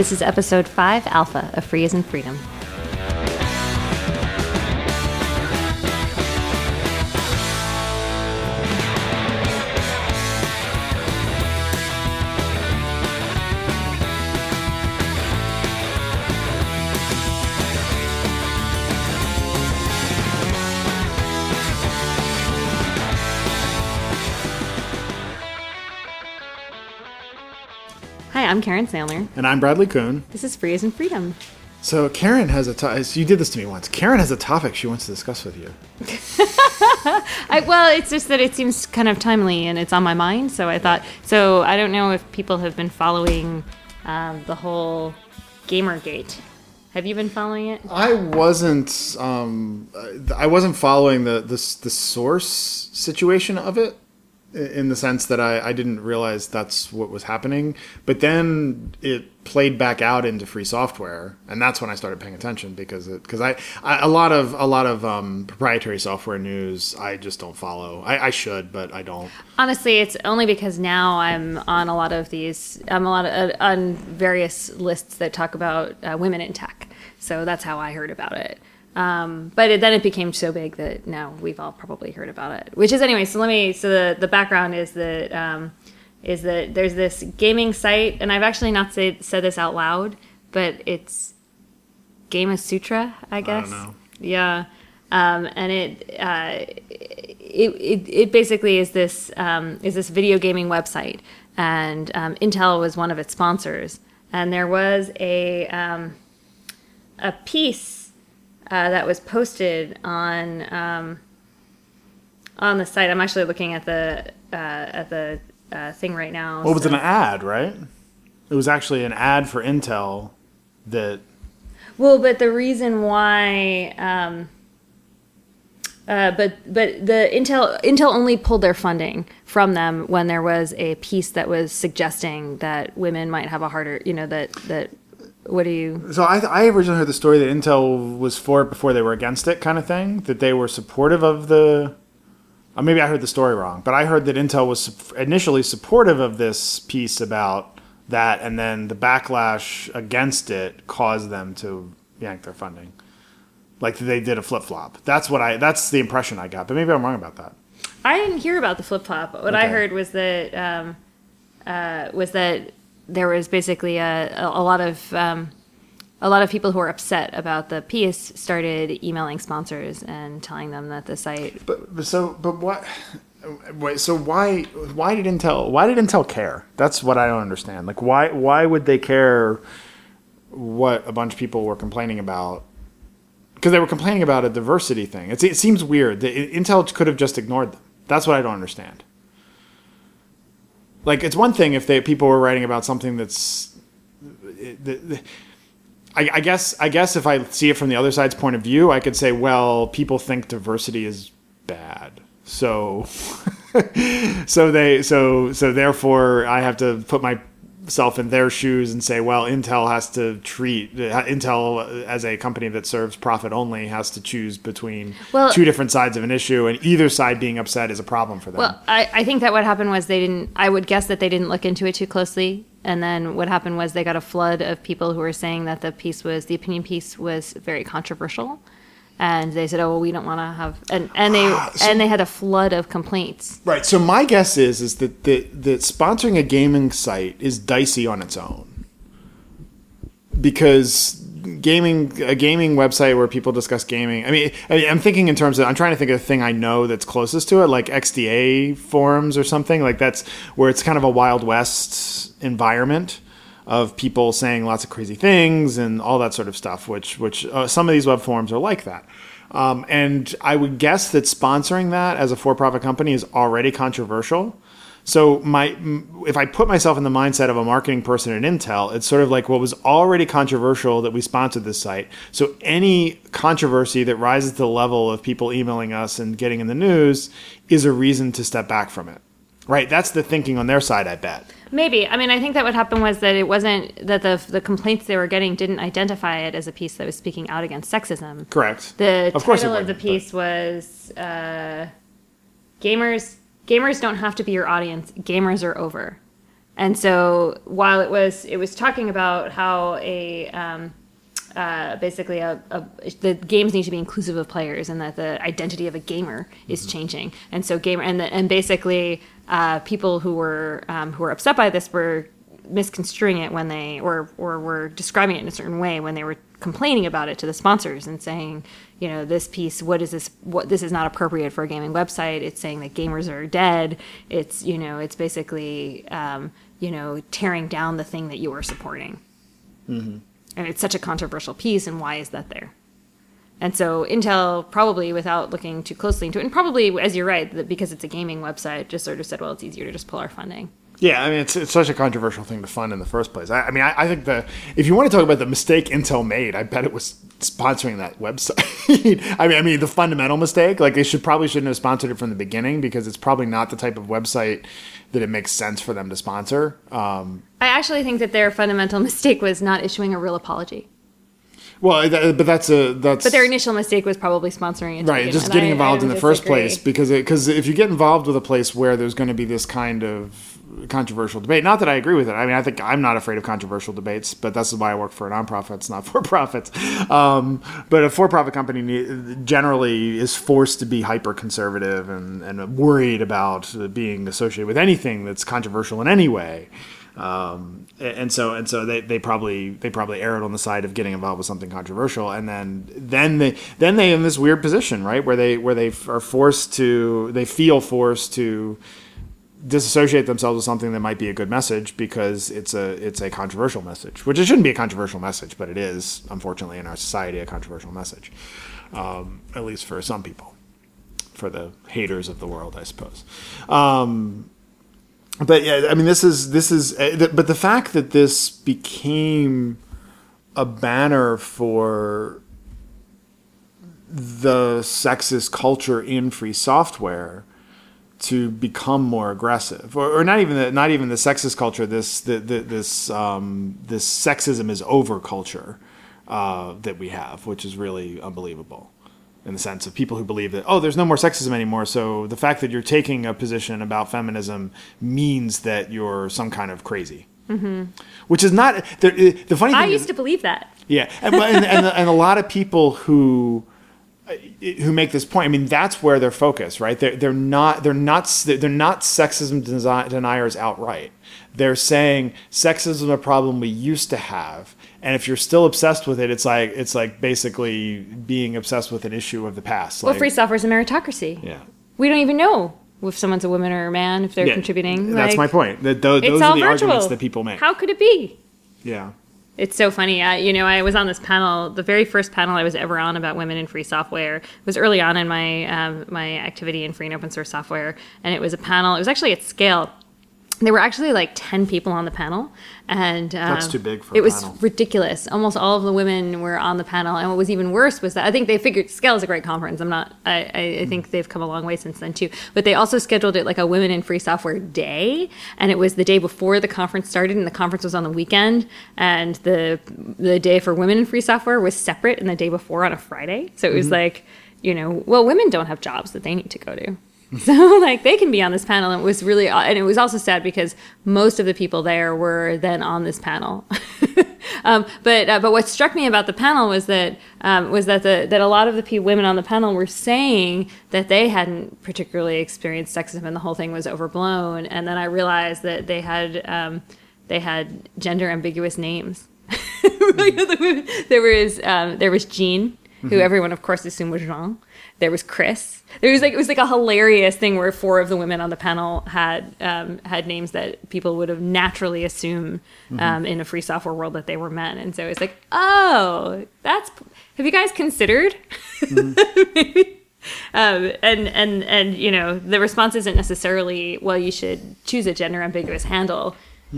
This is episode 5 Alpha of Free as in Freedom. I'm Karen Sandler. And I'm Bradley Kuhn. This is Free as in Freedom. So Karen has a to- you did this to me once. Karen has a topic she wants to discuss with you. I, well, it's just that it seems kind of timely and it's on my mind. So I thought. So I don't know if people have been following um, the whole GamerGate. Have you been following it? I wasn't um, I wasn't following the, the the source situation of it in the sense that I, I didn't realize that's what was happening. But then it played back out into free software, and that's when I started paying attention because it because I, I a lot of a lot of um, proprietary software news I just don't follow. I, I should, but I don't. Honestly, it's only because now I'm on a lot of these. I'm a lot of, uh, on various lists that talk about uh, women in tech. So that's how I heard about it. Um, but it, then it became so big that now we've all probably heard about it. Which is anyway. So let me. So the the background is that um, is that there's this gaming site, and I've actually not say, said this out loud, but it's Gamasutra, I guess. I don't know. Yeah. Um, and it, uh, it, it it basically is this um, is this video gaming website, and um, Intel was one of its sponsors, and there was a um, a piece uh, that was posted on um, on the site. I'm actually looking at the uh, at the uh, thing right now. Well, it was an ad, right? It was actually an ad for Intel that Well, but the reason why, um, uh, but but the Intel Intel only pulled their funding from them when there was a piece that was suggesting that women might have a harder, you know, that that. What do you? So I, I originally heard the story that Intel was for it before they were against it, kind of thing. That they were supportive of the. Or maybe I heard the story wrong, but I heard that Intel was initially supportive of this piece about that, and then the backlash against it caused them to yank their funding. Like they did a flip flop. That's what I. That's the impression I got, but maybe I'm wrong about that. I didn't hear about the flip flop. What I heard was that um, uh, was that there was basically a, a, lot of um, a lot of people who were upset about the piece started emailing sponsors and telling them that the site But, but so but what? Wait, so why why did Intel why did Intel care? That's what I don't understand. Like why why would they care what a bunch of people were complaining about? Because they were complaining about a diversity thing. It's, it seems weird. Intel could have just ignored them. That's what I don't understand. Like it's one thing if they people were writing about something that's. that- I, I guess I guess if I see it from the other side's point of view, I could say, well, people think diversity is bad, so so they so so therefore I have to put myself in their shoes and say, well, Intel has to treat uh, Intel as a company that serves profit only has to choose between Well- two different sides of an issue, and either side being upset is a problem for them. Well, I, I think that what happened was they didn't. I would guess that they didn't look into it too closely, and then what happened was they got a flood of people who were saying that the piece was the opinion piece was very controversial, and they said, "Oh, well, we don't want to have," and and they Ah, so- and they had a flood of complaints. Right. So my guess is is that that, that sponsoring a gaming site is dicey on its own because gaming a gaming website where people discuss gaming. I mean, I mean, I'm thinking in terms of I'm trying to think of a thing I know that's closest to it, like XDA forums or something like that's where it's kind of a wild west environment of people saying lots of crazy things and all that sort of stuff. Which which uh, some of these web forums are like that. Um, and I would guess that sponsoring that as a for-profit company is already controversial. So my, if I put myself in the mindset of a marketing person at Intel, it's sort of like what was already controversial that we sponsored this site. So any controversy that rises to the level of people emailing us and getting in the news is a reason to step back from it. Right? That's the thinking on their side, I bet. Maybe. I mean, I think that what happened was that it wasn't that the the complaints they were getting didn't identify it as a piece that was speaking out against sexism. Correct. The Of course it title of the piece was uh, "Gamers Gamers don't have to be your audience. Gamers are over." And so while it was it was talking about how a um, uh, basically a, a, the games need to be inclusive of players and that the identity of a gamer is changing. And so gamer and the, and basically uh, people who were um, who were upset by this were misconstruing it when they or or were describing it in a certain way when they were complaining about it to the sponsors and saying you know this piece what is this what this is not appropriate for a gaming website. It's saying that gamers are dead. It's you know it's basically um, you know tearing down the thing that you are supporting and it's such a controversial piece and why is that there? And so intel probably without looking too closely into it and probably as you're right because it's a gaming website just sort of said well it's easier to just pull our funding Yeah, I mean, it's, it's such a controversial thing to fund in the first place. I, I mean, I, I think the if you want to talk about the mistake Intel made, I bet it was sponsoring that website. I mean, I mean, the fundamental mistake, like they should probably shouldn't have sponsored it from the beginning because it's probably not the type of website that it makes sense for them to sponsor. Um, i actually think that their fundamental mistake was not issuing a real apology well, that, but that's a that's but their initial mistake was probably sponsoring it right just getting involved I in the first place because because if you get involved with a place where there's going to be this kind of controversial debate. Not that i agree with it. I mean i think i'm not afraid of controversial debates but that's why i work for a nonprofit it's not for profits um, but a for-profit company generally is forced to be hyper conservative and, and worried about being associated with anything that's controversial in any way. Um, and so and so they, they probably they probably erred on the side of getting involved with something controversial. And then then they then they in this weird position right where they where they are forced to they feel forced to disassociate themselves with something that might be a good message because it's a it's a controversial message which it shouldn't be a controversial message but it is unfortunately in our society a controversial message um, at least for some people for the haters of the world i suppose. Um, but yeah, I mean, this is this is, uh, but the fact that this became a banner for the sexist culture in free software to become more aggressive, or, or not even the, not even the sexist culture. This the, the, this um, this sexism is over culture uh, that we have, which is really unbelievable in the sense of people who believe that oh there's no more sexism anymore so the fact that you're taking a position about feminism means that you're some kind of crazy mm-hmm. which is not the, the funny thing i is, used to believe that yeah and, and, and, and a lot of people who who make this point i mean that's where they're focused right? They're, they're not they're not they're not sexism deniers outright. They're saying sexism is a problem we used to have and if you're still obsessed with it it's like it's like basically being obsessed with an issue of the past. Well like, free software is a meritocracy. Yeah. We don't even know if someone's a woman or a man if they're Yeah, contributing That's like, my point. That tho- those are the virtual arguments that people make. how could it be? Yeah. It's so funny. I, you know, I was on this panel. The very first panel I was ever on about women in free software was early on in my um, my activity in free and open source software, and it was a panel. It was actually at SCALE. There were actually like ten people on the panel, and um, That's too big for it was panel. ridiculous. Almost all of the women were on the panel, and what was even worse was that I think they figured SCALE is a great conference. I'm not. I, I, I think they've come a long way since then too. But they also scheduled it like a women in free software day, and it was the day before the conference started, and the conference was on the weekend, and the the day for women in free software was separate, and the day before on a Friday. So it was like, you know, well, women don't have jobs that they need to go to. So like they can be on this panel, and it was really, and it was also sad because most of the people there were then on this panel. um, but uh, but what struck me about the panel was that um, was that the that a lot of the women on the panel were saying that they hadn't particularly experienced sexism, and the whole thing was overblown. And then I realized that they had um, they had gender ambiguous names. Women- there was um, there was Jean, who everyone of course assumed was Jean. There was Chris. There was like it was like a hilarious thing where four of the women on the panel had um, had names that people would have naturally assumed um, in a free software world that they were men, and so it's like, oh, that's. Have you guys considered? Maybe. Um, and and and you know the response isn't necessarily well you should choose a gender ambiguous handle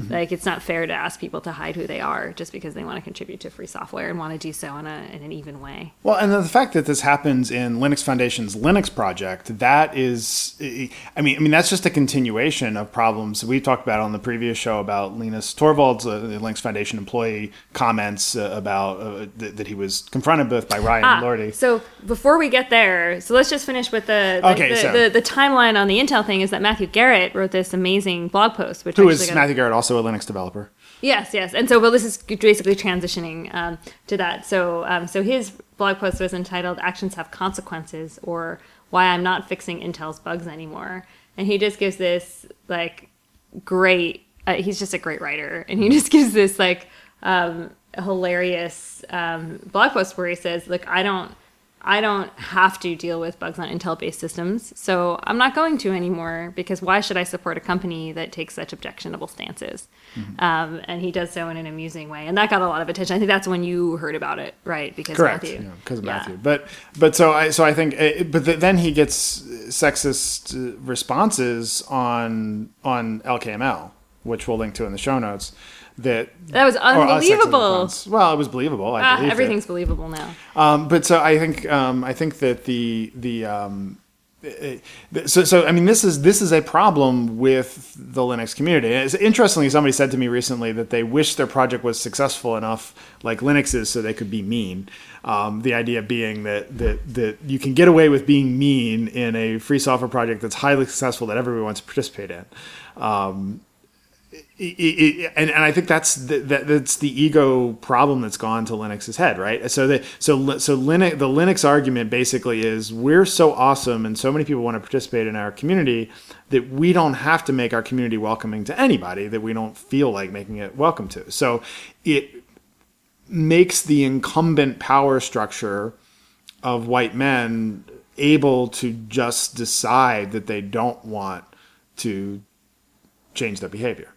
like it's not fair to ask people to hide who they are just because they want to contribute to free software and want to do so in, a, in an even way Well, and the fact that this happens in Linux Foundation's Linux project, that is, I mean, I mean that's just a continuation of problems we talked about on the previous show about Linus Torvalds, uh, the Linux Foundation employee, comments uh, about uh, th- that he was confronted with by Ryan Ah, Lordy. so before we get there so let's just finish with the the, Okay, the, so- the, the timeline on the intel thing is that matthew garrett wrote this amazing blog post which Who is Matthew Garrett also a Linux developer. Yes, yes. And so, well, this is basically transitioning um, to that. So, um, so his blog post was entitled "Actions Have Consequences" or "Why I'm Not Fixing Intel's Bugs Anymore." And he just gives this like great. Uh, he's just a great writer, and he just gives this like um, hilarious um, blog post where he says, "Look, I don't." I don't have to deal with bugs on Intel based systems, so I'm not going to anymore because why should I support a company that takes such objectionable stances? Mm-hmm. Um, and he does so in an amusing way, and that got a lot of attention. I think that's when you heard about it, right? Because correct, Matthew. Yeah, because of yeah. Matthew. But but so I so I think, uh, but the, then he gets sexist responses on on LKML, which we'll link to in the show notes that that was unbelievable. Well, it was believable. I ah, everything's it. believable now. Um, but so I think um, I think that the the um, so so I mean this is this is a problem with the Linux community. It's, interestingly, somebody said to me recently that they wish their project was successful enough, like Linux is, so they could be mean. Um, the idea being that that that you can get away with being mean in a free software project that's highly successful that everyone wants to participate in. Um, it, it, and, and I think that's the, that, that's the ego problem that's gone to Linux's head, right? So the so so Linux the Linux argument basically is we're so awesome and so many people want to participate in our community that we don't have to make our community welcoming to anybody that we don't feel like making it welcome to. So it makes the incumbent power structure of white men able to just decide that they don't want to change their behavior.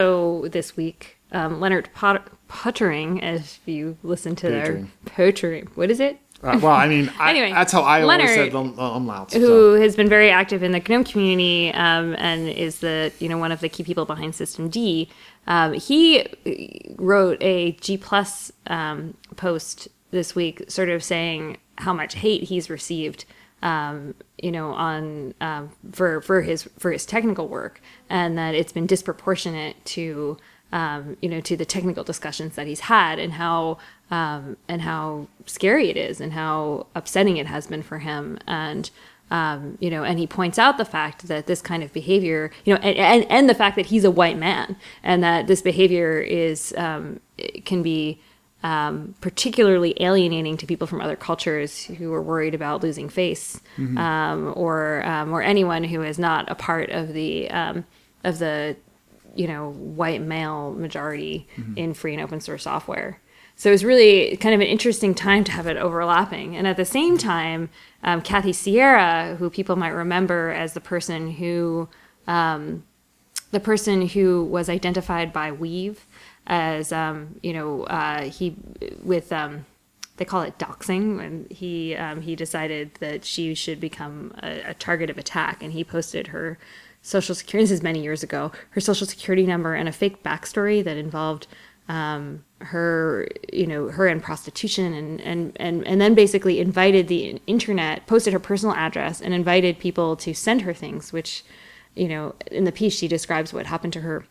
So this week, um, Lennart Pot- Poettering, if you listen to their poetry, what is it? Uh, well, I mean, anyway, I, that's how I Lennart, always said the umlauts. Who so. has been very active in the GNOME community um, and is the you know one of the key people behind systemd. Um, he wrote a G plus um, post this week, sort of saying how much hate he's received um, you know, on um, for for his for his technical work, and that it's been disproportionate to um, you know to the technical discussions that he's had, and how um, and how scary it is, and how upsetting it has been for him, and. Um, you know, and he points out the fact that this kind of behavior, you know, and, and, and the fact that he's a white man, and that this behavior is um, can be um, particularly alienating to people from other cultures who are worried about losing face, mm-hmm. um, or um, or anyone who is not a part of the um, of the you know white male majority mm-hmm. in free and open source software. So it was really kind of an interesting time to have it overlapping, and at the same time, um, Kathy Sierra, who people might remember as the person who um, the person who was identified by weev as um, you know uh, he with um, they call it doxing and he um, he decided that she should become a, a, target of attack and he posted her social security this is many years ago her social security number and a fake backstory that involved um, her you know her in prostitution and, and and and then basically invited the internet posted her personal address and invited people to send her things which you know in the piece she describes what happened to her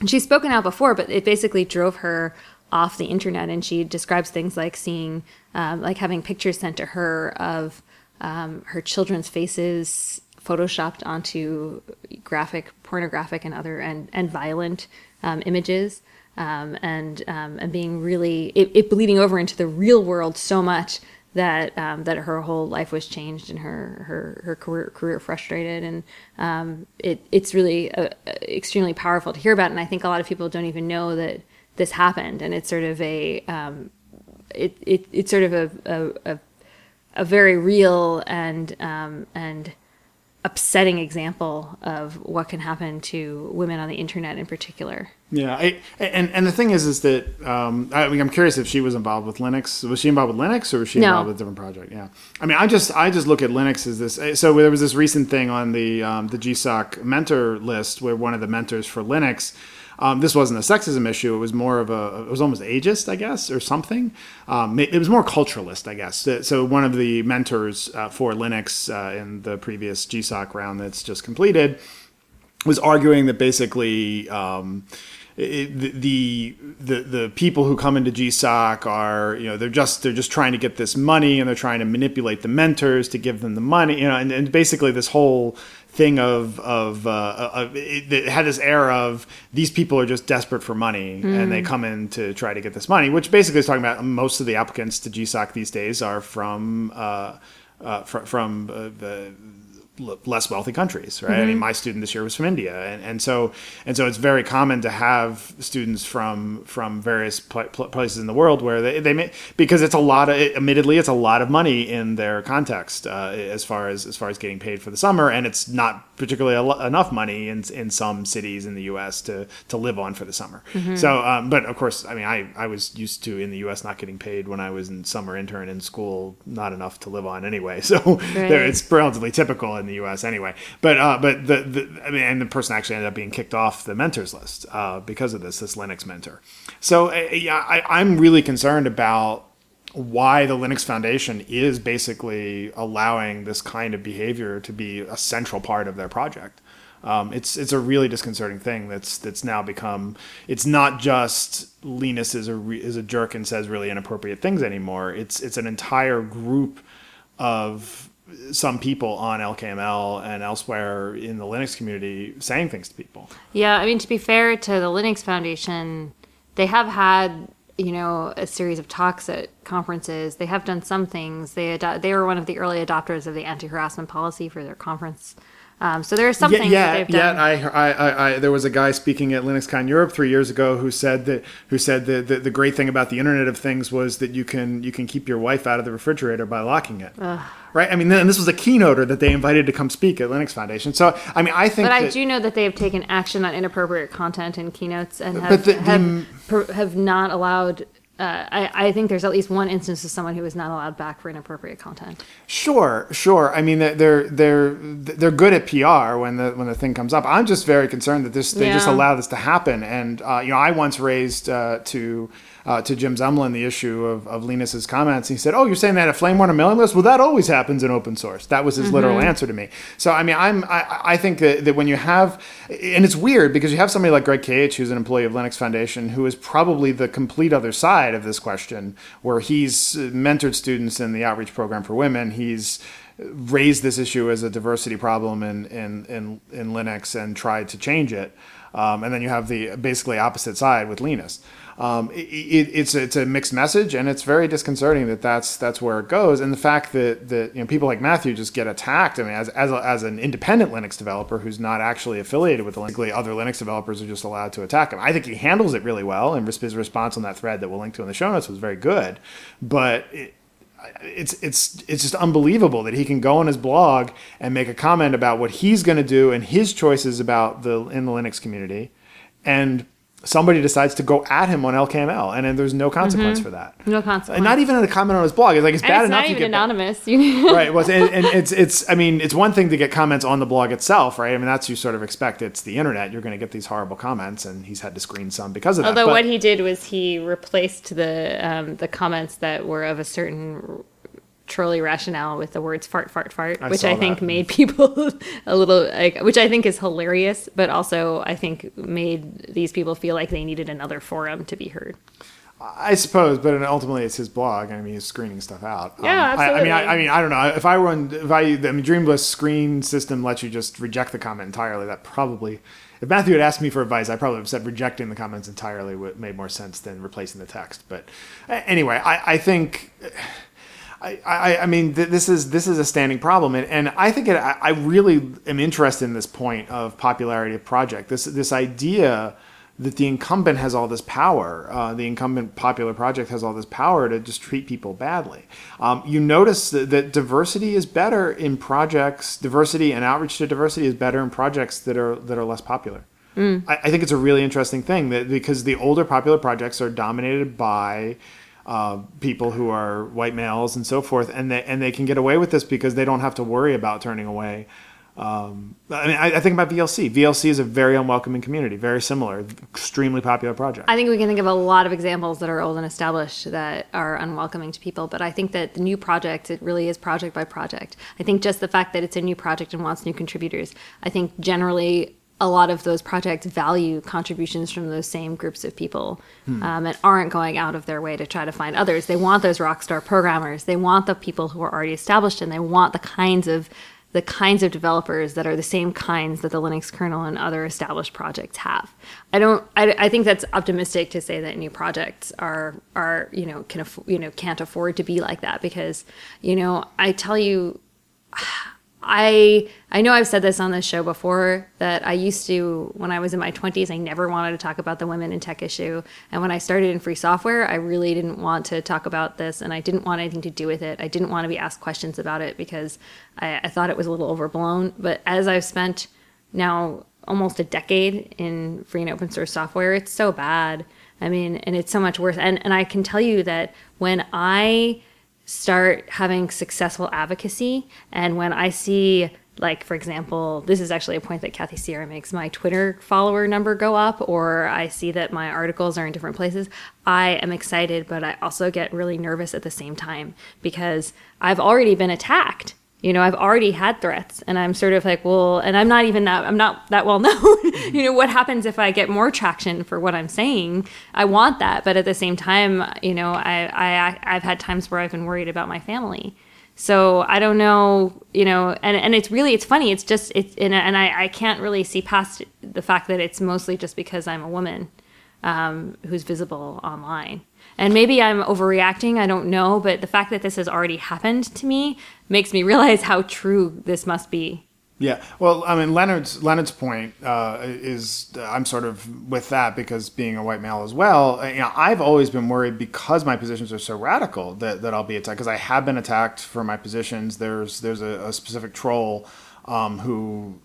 and she's spoken out before, but it basically drove her off the internet. And she describes things like seeing, um, like having pictures sent to her of um, her children's faces photoshopped onto graphic, pornographic, and other and and violent um, images. Um, and um, and being really it, it bleeding over into the real world so much that um, that her whole life was changed and her her her career career frustrated. And um, it it's really uh, extremely powerful to hear about. And I think a lot of people don't even know that this happened. And it's sort of a um, it, it it's sort of a a, a, a very real and um, and upsetting example of what can happen to women on the internet in particular. Yeah, I, and and the thing is, is that um, I mean, I'm curious if she was involved with Linux. Was she involved with Linux, or was she no. involved with a different project? Yeah, I mean, I just I just look at Linux as this. So there was this recent thing on the um, the GSOC mentor list where one of the mentors for Linux um, this wasn't a sexism issue. It was more of a, it was almost ageist, I guess, or something. Um, it, was more culturalist, I guess. So one of the mentors uh, for Linux uh, in the previous GSOC round that's just completed was arguing that basically, um, it, the, the the people who come into GSOC are you know they're just they're just trying to get this money and they're trying to manipulate the mentors to give them the money you know and, and basically this whole thing of of, uh, of it, it, had this air of these people are just desperate for money mm. and they come in to try to get this money, which basically is talking about most of the applicants to GSOC these days are from uh, uh, fr- from uh, the less wealthy countries, right? Mm-hmm. I mean, mm-hmm. my student this year was from India, and, and so and so it's very common to have students from from various pl- places in the world where they, they may because it's a lot of admittedly it's a lot of money in their context uh, as far as as far as getting paid for the summer, and it's not particularly enough money in in some cities in the U.S. to to live on for the summer. Mm-hmm. So, um, but of course, I mean, I I was used to in the U.S. not getting paid when I was in summer intern in school, not enough to live on anyway. So right. it's relatively typical in the U.S. anyway. But uh, but the, the I mean, and the person actually ended up being kicked off the mentors list uh, because of this this Linux mentor. So uh, yeah, I, I'm really concerned about why the Linux Foundation is basically allowing this kind of behavior to be a central part of their project. Um, it's it's a really disconcerting thing that's that's now become. It's not just Linus is a re, is a jerk and says really inappropriate things anymore. It's it's an entire group of some people on LKML and elsewhere in the Linux community saying things to people. Yeah, I mean, to be fair to the Linux Foundation, they have had you know a series of talks at conferences. They have done some things. They ad- they were one of the early adopters of the anti harassment policy for their conference. Um, so there are some yeah, things yeah, that yeah. I, I, I, there was a guy speaking at LinuxCon Europe three years ago who said that who said that the, the great thing about the Internet of Things was that you can you can keep your wife out of the refrigerator by locking it. Ugh. Right. I mean, and this was a keynoter that they invited to come speak at Linux Foundation. So, I mean, I think. But I do know that they have taken action on inappropriate content in keynotes and have, the, have, have not allowed uh, I, I, think there's at least one instance of someone who was not allowed back for inappropriate content. Sure, sure. I mean, they're they're they're good at PR when the when the thing comes up. I'm just very concerned that this they yeah. just allow this to happen. And uh, you know, I once raised uh, to uh, to Jim Zemlin the issue of, of Linus's comments. He said, "Oh, you're saying that a flame warner mailing list? Well, that always happens in open source." That was his mm-hmm. literal answer to me. So, I mean, I'm I, I think that, that when you have, and it's weird because you have somebody like Greg KH, who's an employee of Linux Foundation, who is probably the complete other side of this question, where he's mentored students in the outreach program for women. He's raised this issue as a diversity problem in in in, in Linux and tried to change it. Um, and then you have the basically opposite side with Linus um, it, it, it's it's a mixed message, and it's very disconcerting that that's that's where it goes. And the fact that that you know people like Matthew just get attacked. I mean, as as, a, as an independent Linux developer who's not actually affiliated with the Linux, other Linux developers are just allowed to attack him. I think he handles it really well, and his response on that thread that we'll link to in the show notes was very good. But it, it's it's it's just unbelievable that he can go on his blog and make a comment about what he's going to do and his choices about the in the Linux community, and somebody decides to go at him on LKML, and then there's no consequence mm-hmm. for that. No consequence. And not even in a comment on his blog. It's like it's and bad it's enough. Not even anonymous. right. Well, and, and, it's it's. I mean, it's one thing to get comments on the blog itself, right? I mean, that's you sort of expect. It's the internet. You're going to get these horrible comments, and he's had to screen some because of that. Although but, what he did was he replaced the um, the comments that were of a certain trolley rationale with the words fart fart fart I which i think that. made people a little like which i think is hilarious but also i think made these people feel like they needed another forum to be heard I suppose, but ultimately it's his blog. I mean, he's screening stuff out. Yeah, um, absolutely. I, I, mean, I, I, mean, I don't know. If I were, in, if I, I mean, Dreamwidth's screen system lets you just reject the comment entirely. That probably, if Matthew had asked me for advice, I probably would have said rejecting the comments entirely would made more sense than replacing the text. But anyway, I, I think I, I, I mean, th- this is this is a standing problem, and, and I think it, I, I really am interested in this point of popularity of project. This this idea that the incumbent has all this power, uh, the incumbent popular project has all this power to just treat people badly. Um, you notice that, that, diversity is better in projects. Diversity and outreach to diversity is better in projects that are that are less popular. Mm. I, I think it's a really interesting thing that because the older popular projects are dominated by uh, people who are white males and so forth, and they and they can get away with this because they don't have to worry about turning away. Um, I mean, I, I, think about VLC. VLC is a very unwelcoming community, very similar, extremely popular project. I think we can think of a lot of examples that are old and established that are unwelcoming to people. But I think that the new project, it really is project by project. I think just the fact that it's a new project and wants new contributors. I think generally a lot of those projects value contributions from those same groups of people um, and aren't going out of their way to try to find others. They want those rock star programmers. They want the people who are already established, and they want the kinds of the kinds of developers that are the same kinds that the Linux kernel and other established projects have. I don't. I, I think that's optimistic to say that new projects are are you know can aff- you know can't afford to be like that because you know I tell you I I know I've said this on this show before that I used to when I was in my 20s I never wanted to talk about the women in tech issue and when I started in free software I really didn't want to talk about this and I didn't want anything to do with it. I didn't want to be asked questions about it because I, I thought it was a little overblown. But as I've spent now almost a decade in free and open source software, it's so bad. I mean, and it's so much worse. And and I can tell you that when I start having successful advocacy. And when I see like for example this is actually a point that kathy sierra makes my twitter follower number go up or i see that my articles are in different places i am excited but i also get really nervous at the same time because i've already been attacked you know i've already had threats and i'm sort of like well and i'm not even that i'm not that well known. You know what happens if i get more traction for what i'm saying? I want that but at the same time you know i i i've had times where i've been worried about my family. So i don't know you know and and it's really it's funny. It's just it's and, and i i can't really see past the fact that it's mostly just because i'm a woman um, who's visible online. And maybe I'm overreacting, I don't know, but the fact that this has already happened to me makes me realize how true this must be. Yeah, well, I mean, Lennart's Lennart's point uh, is uh, I'm sort of with that because being a white male as well, uh, you know, I've always been worried because my positions are so radical that, that I'll be attacked because I have been attacked for my positions. There's there's a, a specific troll um, who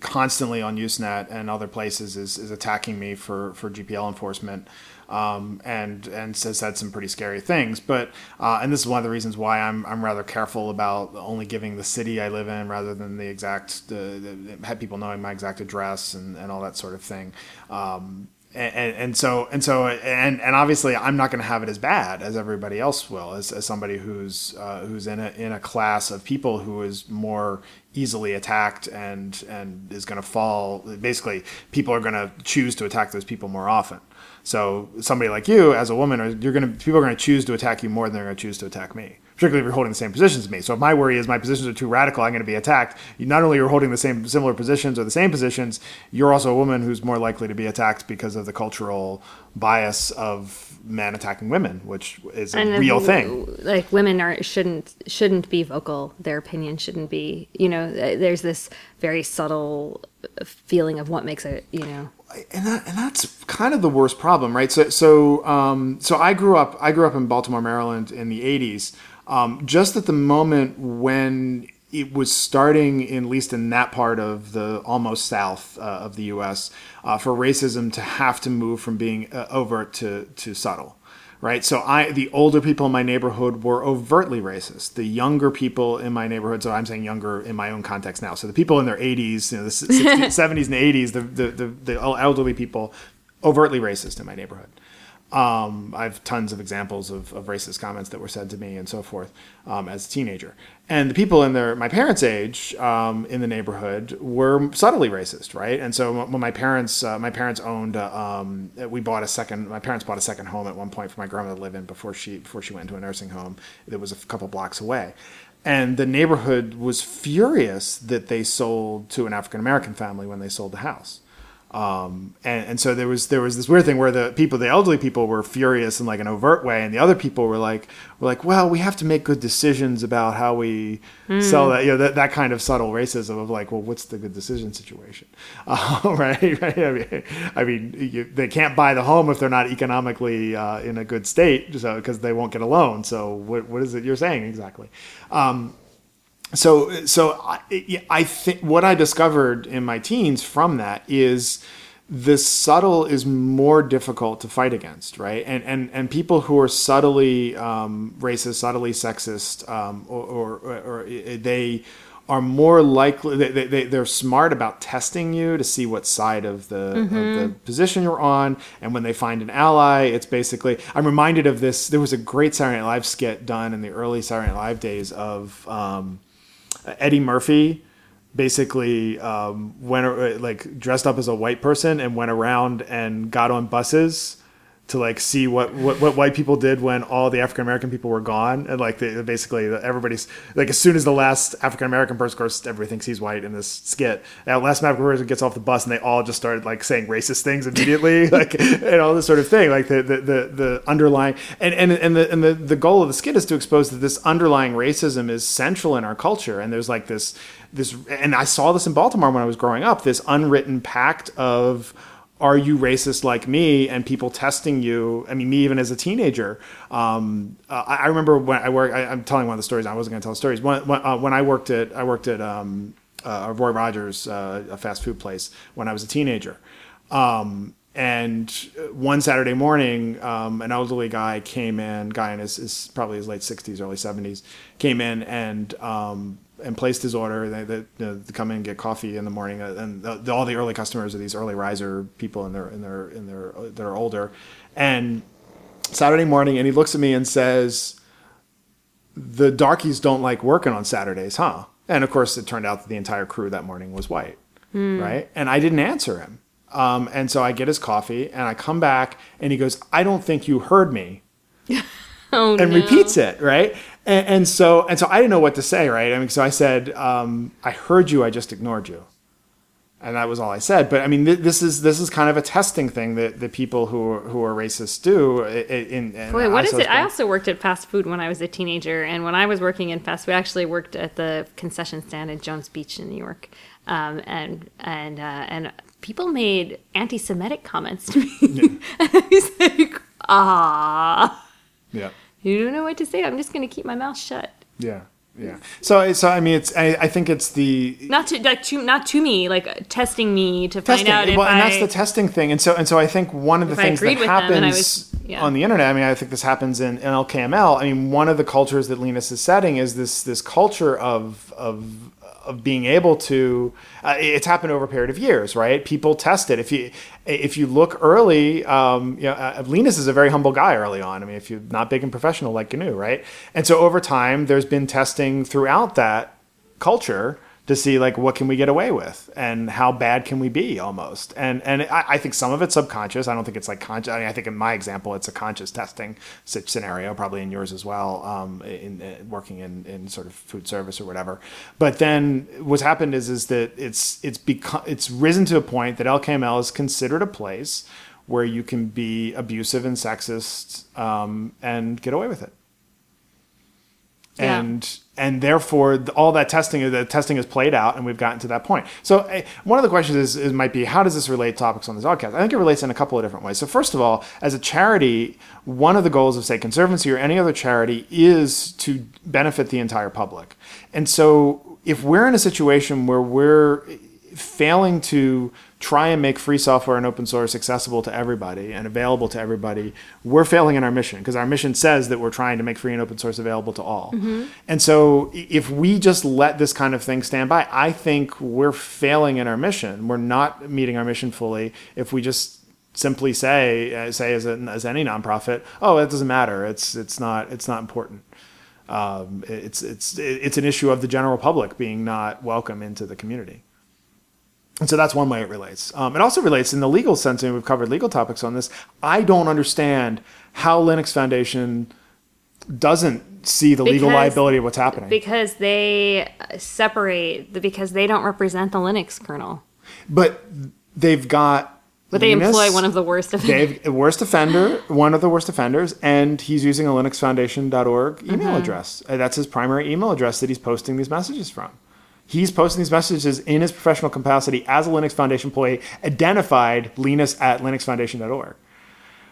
constantly on Usenet and other places is, is attacking me for, for GPL enforcement um, and and has said some pretty scary things. But uh, and this is one of the reasons why I'm I'm rather careful about only giving the city I live in rather than the exact the, the people knowing my exact address and, and all that sort of thing. Um, and, and, so and so and and obviously I'm not going to have it as bad as everybody else will as, as somebody who's uh, who's in a in a class of people who is more easily attacked and and is going to fall basically people are going to choose to attack those people more often so somebody like you as a woman you're to people are going to choose to attack you more than they're going to choose to attack me particularly if you're holding the same positions as me. So if my worry is my positions are too radical, I'm going to be attacked. Not only you're holding the same similar positions or the same positions, you're also a woman who's more likely to be attacked because of the cultural bias of men attacking women, which is a and real thing. Like women are shouldn't shouldn't be vocal. Their opinion shouldn't be. You know, there's this very subtle feeling of what makes it. You know and that, and that's kind of the worst problem, right? So so um, so I grew up I grew up in Baltimore, Maryland in the '80s, um, just at the moment when it was starting, in, at least in that part of the almost south uh, of the U.S., uh, for racism to have to move from being uh, overt to to subtle right? So I, the older people in my neighborhood were overtly racist. The younger people in my neighborhood, so I'm saying younger in my own context now. So the people in their 80s, you know, the 60s, 70s and 80s, the, the, the, the elderly people, overtly racist in my neighborhood. Um, I have tons of examples of, of, racist comments that were said to me and so forth um, as a teenager. And the people in their my parents' age um, in the neighborhood were subtly racist, right? And so when my parents uh, my parents owned uh, um, we bought a second my parents bought a second home at one point for my grandmother to live in before she before she went into a nursing home that was a couple blocks away. And the neighborhood was furious that they sold to an African American family when they sold the house um, and, and so there was there was this weird thing where the people, the elderly people, were furious in like an overt way, and the other people were like, were like, well, we have to make good decisions about how we mm. sell that, you know, that, that kind of subtle racism of like, well, what's the good decision situation, uh, right? right? I mean, I mean you, they can't buy the home if they're not economically uh, in a good state, so because they won't get a loan. So what what is it you're saying exactly? Um, so so I, I think what I discovered in my teens from that is the subtle is more difficult to fight against, right? And and and people who are subtly um, racist, subtly sexist, um, or, or, or, they are more likely they, they, they're smart about testing you to see what side of the, mm-hmm. of the position you're on and when they find an ally it's basically i'm reminded of this there was a great saturday night live skit done in the early saturday night live days of um, Eddie Murphy basically um, went uh, like dressed up as a white person and went around and got on buses to like see what, what, what white people did when all the African American people were gone, and like they, basically everybody's like as soon as the last African American person, of course, everybody thinks he's white in this skit. That last African person gets off the bus, and they all just started like saying racist things immediately, like and all this sort of thing. Like the the the, the underlying and and and the and the the goal of the skit is to expose that this underlying racism is central in our culture, and there's like this this, and I saw this in Baltimore when I was growing up. This unwritten pact of are you racist like me and people testing you? I mean me even as a teenager. Um, uh, I, remember when i work I, am telling one of the stories i wasn't going to tell stories. When, when, uh, when, i worked at i worked at um, uh, roy rogers uh, a fast food place when i was a teenager. Um, and one saturday morning um, an elderly guy came in guy in his, his, probably his late 60s early 70s came in and um, and placed his order. They, they, you know, they, come in and get coffee in the morning, uh, and the, the, all the early customers are these early riser people in their in their in their that are older. And Saturday morning, and he looks at me and says, "The darkies don't like working on Saturdays, huh?" And of course, it turned out that the entire crew that morning was white, hmm. right? And I didn't answer him. Um, and so I get his coffee, and I come back, and he goes, "I don't think you heard me." oh, and no. repeats it, right? And, and, so and so I didn't know what to say, right? I mean, so I said, um, "I heard you. I just ignored you," and that was all I said. But I mean, th- this is this is kind of a testing thing that the people who are, who are racist do. In, in Boy, what is it? I also worked at fast food when I was a teenager, and when I was working in fast food, I actually worked at the concession stand at Jones Beach in New York, um, and and uh, and people made anti-Semitic comments to me, yeah. and I was like, ah. Yeah. You don't know what to say. I'm just going to keep my mouth shut. Yeah. Yeah. So, so I mean, it's. I, I think it's the not to like to not to me, like testing me to testing, find out. Well, and I, that's the testing thing, and so and so I think one of the things that happens was, yeah. on the internet. I mean, I think this happens in, in LKML. I mean, one of the cultures that Linus is setting is this this culture of of of being able to uh, it's happened over a period of years right? People test it. If you if you look early um, you know uh, linus is a very humble guy early on. I mean if you're not big and professional like gnu right? And so over time there's been testing throughout that culture to see like what can we get away with and how bad can we be almost. And and I, I, think some of it's subconscious. I don't think it's like conscious I, mean, I think in my example it's a conscious testing scenario probably in yours as well um, in, in, working in, in sort of food service or whatever. But then what's happened is is that it's it's become it's risen to a point that lkml is considered a place where you can be abusive and sexist um, and get away with it and and therefore all that testing the testing has played out and we've gotten to that point. So uh, one of the questions is, is, might be how does this relate to topics on this podcast? I think it relates in a couple of different ways. So first of all as a charity one of the goals of say conservancy or any other charity is to benefit the entire public. And so if we're in a situation where we're failing to try and make free software and open source accessible to everybody and available to everybody, we're failing in our mission because our mission says that we're trying to make free and open source available to all. Mm-hmm. And so if we just let this kind of thing stand by, I think we're failing in our mission. We're not meeting our mission fully if we just simply say uh, say as, a, as any nonprofit, oh, it doesn't matter. It's it's not it's not important. Um, it's it's it's an issue of the general public being not welcome into the community. And so that's one way it relates. Um, it also relates in the legal sense, and we've covered legal topics on this. I don't understand how Linux Foundation doesn't see the because, legal liability of what's happening because they separate because they don't represent the Linux kernel. But they've got. But they Linus, employ one of the worst offenders. They've worst offender, one of the worst offenders, and he's using a LinuxFoundation.org email mm-hmm. address. That's his primary email address that he's posting these messages from. He's posting these messages in his professional capacity as a Linux Foundation employee, identified Linus at linuxfoundation.org.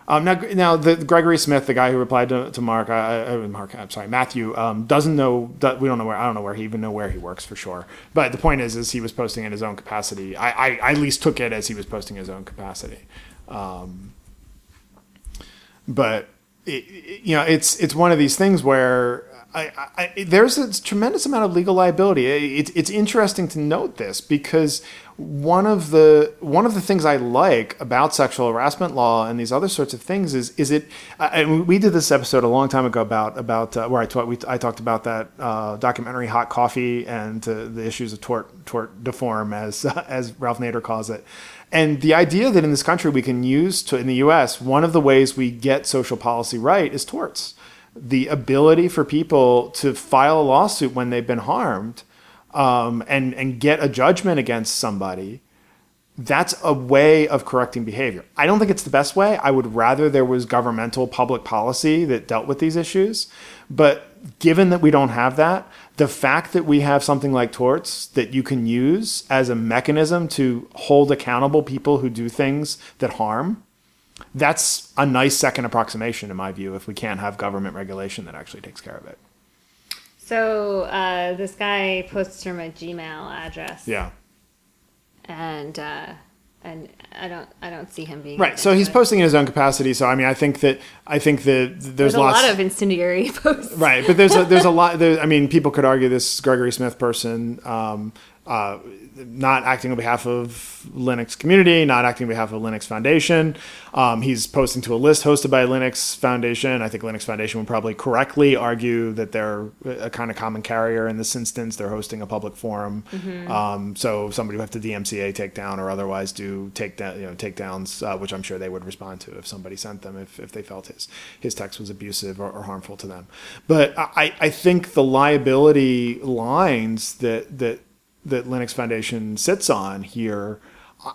Um, now, now the, Gregory Smith, the guy who replied to, to Mark, uh, uh, Mark, I'm sorry, Matthew, um, doesn't know. We don't know where. I don't know where he even know where he works for sure. But the point is, is he was posting in his own capacity. I, I, I at least took it as he was posting his own capacity. Um, but it, it, you know, it's it's one of these things where I, I, there's a tremendous amount of legal liability. It, it's interesting to note this because one of the one of the things I like about sexual harassment law and these other sorts of things is is it. And we did this episode a long time ago about about uh, where I talked we I talked about that uh, documentary Hot Coffee and uh, the issues of tort tort deform as as Ralph Nader calls it. And the idea that in this country we can use to in the U.S. one of the ways we get social policy right is torts. The ability for people to file a lawsuit when they've been harmed um, and and get a judgment against somebody, that's a way of correcting behavior. I don't think it's the best way. I would rather there was governmental public policy that dealt with these issues. But given that we don't have that, the fact that we have something like torts that you can use as a mechanism to hold accountable people who do things that harm, that's a nice second approximation, in my view, if we can't have government regulation that actually takes care of it. So uh, this guy posts from a Gmail address. Yeah. And uh, and I don't I don't see him being right. So he's posting in his own capacity. So I mean, I think that I think that there's, There's a lots, lot of incendiary posts. right, but there's a, there's a lot. There, I mean, people could argue this Gregory Smith person. Um, uh, not acting on behalf of Linux community, not acting on behalf of Linux Foundation. Um, he's posting to a list hosted by Linux Foundation. I think Linux Foundation would probably correctly argue that they're a kind of common carrier in this instance. They're hosting a public forum, um, so somebody would have to DMCA take down or otherwise do take down, you know, takedowns, uh, which I'm sure they would respond to if somebody sent them if, if they felt his his text was abusive or, or harmful to them. But I, I think the liability lines that that that Linux Foundation sits on here,